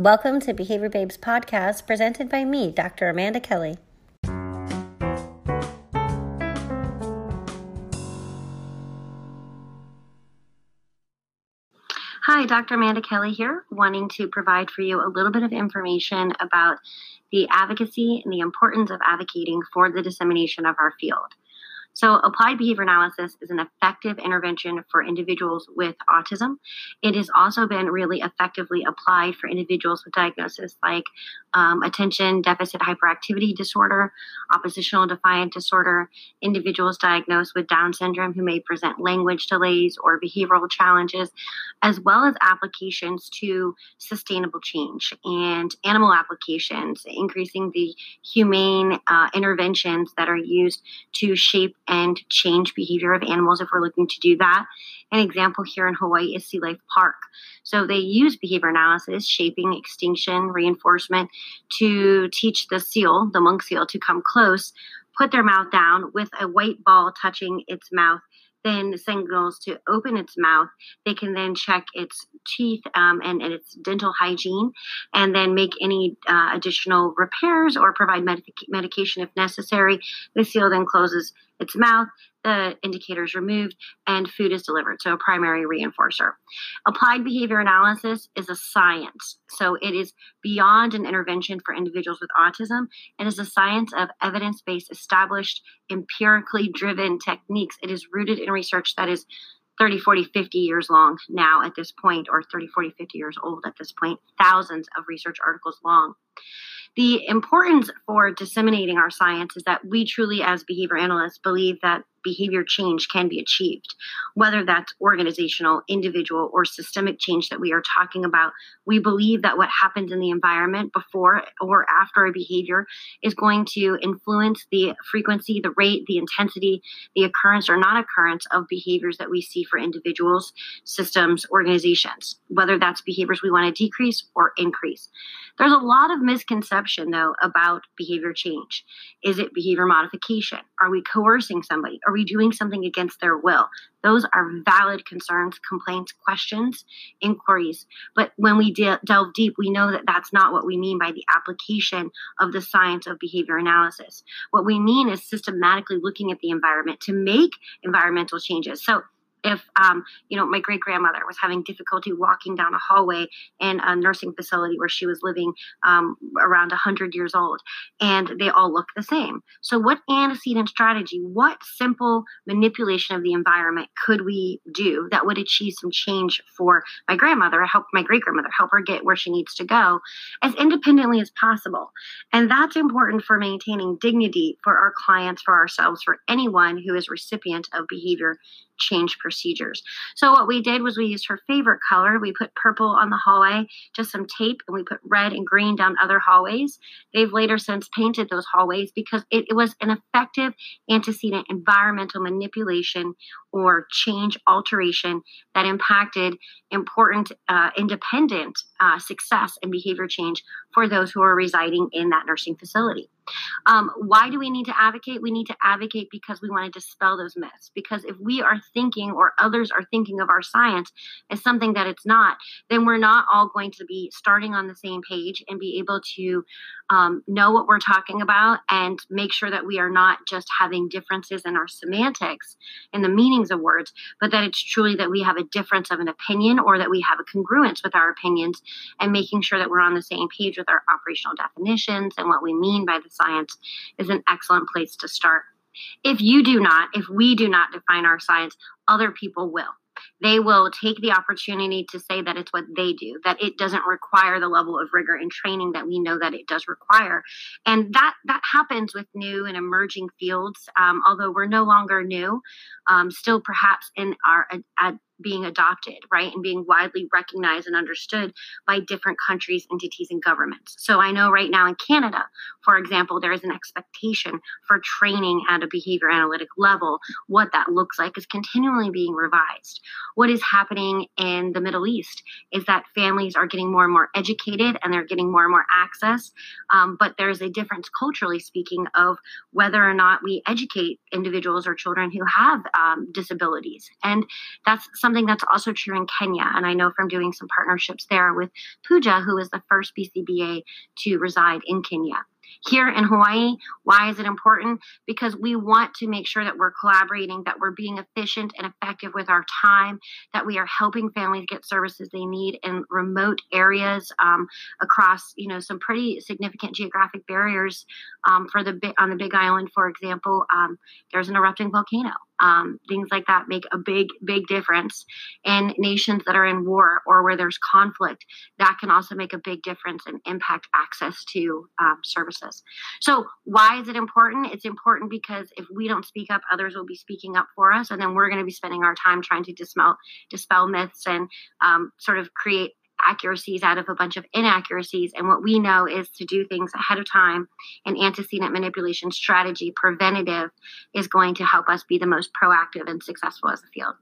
Welcome to Behavior Babes podcast presented by me, Dr. Amanda Kelly. Hi, Dr. Amanda Kelly here, wanting to provide for you a little bit of information about the advocacy and the importance of advocating for the dissemination of our field. So, applied behavior analysis is an effective intervention for individuals with autism. It has also been really effectively applied for individuals with diagnosis like um, attention deficit hyperactivity disorder, oppositional defiant disorder, individuals diagnosed with Down syndrome who may present language delays or behavioral challenges, as well as applications to sustainable change and animal applications, increasing the humane uh, interventions that are used to shape and change behavior of animals if we're looking to do that. An example here in Hawaii is Sea Life Park. So they use behavior analysis, shaping, extinction, reinforcement to teach the seal, the monk seal, to come close, put their mouth down with a white ball touching its mouth then signals to open its mouth. They can then check its teeth um, and, and, its dental hygiene and then make any uh, additional repairs or provide medication if necessary. The seal then closes its mouth the indicator is removed and food is delivered. So, a primary reinforcer. Applied behavior analysis is a science. So, it is beyond an intervention for individuals with autism. It is a science of evidence based, established, empirically driven techniques. It is rooted in research that is 30, 40, 50 years long now at this point, or 30, 40, 50 years old at this point, thousands of research articles long. The importance for disseminating our science is that we truly, as behavior analysts, believe that behavior change can be achieved, whether that's organizational, individual, or systemic change that we are talking about. We believe that what happens in the environment before or after a behavior is going to influence the frequency, the rate, the intensity, the occurrence or non occurrence of behaviors that we see for individuals, systems, organizations, whether that's behaviors we want to decrease or increase. There's a lot of misconception, though, about behavior change. Is it behavior modification? Are we coercing somebody? Are we doing something against their will? Those are valid concerns, complaints, questions, inquiries. But when we de- delve deep, we know that that's not what we mean by the application of the science of behavior analysis. What we mean is systematically looking at the environment to make environmental changes. So if um, you know my great grandmother was having difficulty walking down a hallway in a nursing facility where she was living um, around 100 years old and they all look the same. So what antecedent strategy what simple manipulation of the environment could we do that would achieve some change for my grandmother help my great grandmother help her get where she needs to go as independently as possible? And that's important for maintaining dignity for our clients for ourselves for anyone who is recipient of behavior change procedures. So what we did was we used her favorite color. We put purple on the hallway, just some tape, and we put red and green down other hallways. They've later since painted those hallways because it, it was an effective antecedent environmental manipulation or change alteration that impacted important uh, independent uh, success and behavior change for those who are residing in that nursing facility. Um, why do we need to advocate? We need to advocate because we want to dispel those myths. Because if we are thinking or others are thinking of our science as something that it's not, then we're not all going to be starting on the same page and be able to um, know what we're talking about and make sure that we are not just having differences in our semantics and the meanings of words, but that it's truly that we have a difference of an opinion or that we have a congruence with our opinions and making sure that we're on the same page with our operational definitions and what we mean by the science is an excellent place to start. If you do not, if we do not define our science, other people will they will take the opportunity to say that it's what they do, that it doesn't require the level of rigor and training that we know that it does require. And that that happens with new and emerging fields, um, although we're no longer new, um, still perhaps in our ad, being adopted, right, and being widely recognized and understood by different countries, entities, and governments. So I know right now in Canada, for example, there is an expectation for training at a behavior analytic level. What that looks like is continually being revised. What is happening in the Middle East is that families are getting more and more educated and they're getting more and more access. Um, but there's a difference, culturally speaking, of whether or not we educate individuals or children who have um, disabilities. And that's something something that's also true in Kenya. And I know from doing some partnerships there with Puja, who is the first BCBA to reside in Kenya here in Hawaii. Why is it important? Because we want to make sure that we're collaborating, that we're being efficient and effective with our time, that we are helping families get services they need in remote areas um, across, you know, some pretty significant geographic barriers. Um, for the on the Big Island, for example, um, there's an erupting volcano. Um, things like that make a big, big difference. In nations that are in war or where there's conflict, that can also make a big difference and impact access to um, services. So, why is it important? It's important because if we don't speak up, others will be speaking up for us, and then we're going to be spending our time trying to dispel dispel myths and um, sort of create accuracies out of a bunch of inaccuracies. And what we know is to do things ahead of time. And antecedent manipulation strategy, preventative, is going to help us be the most proactive and successful as a field.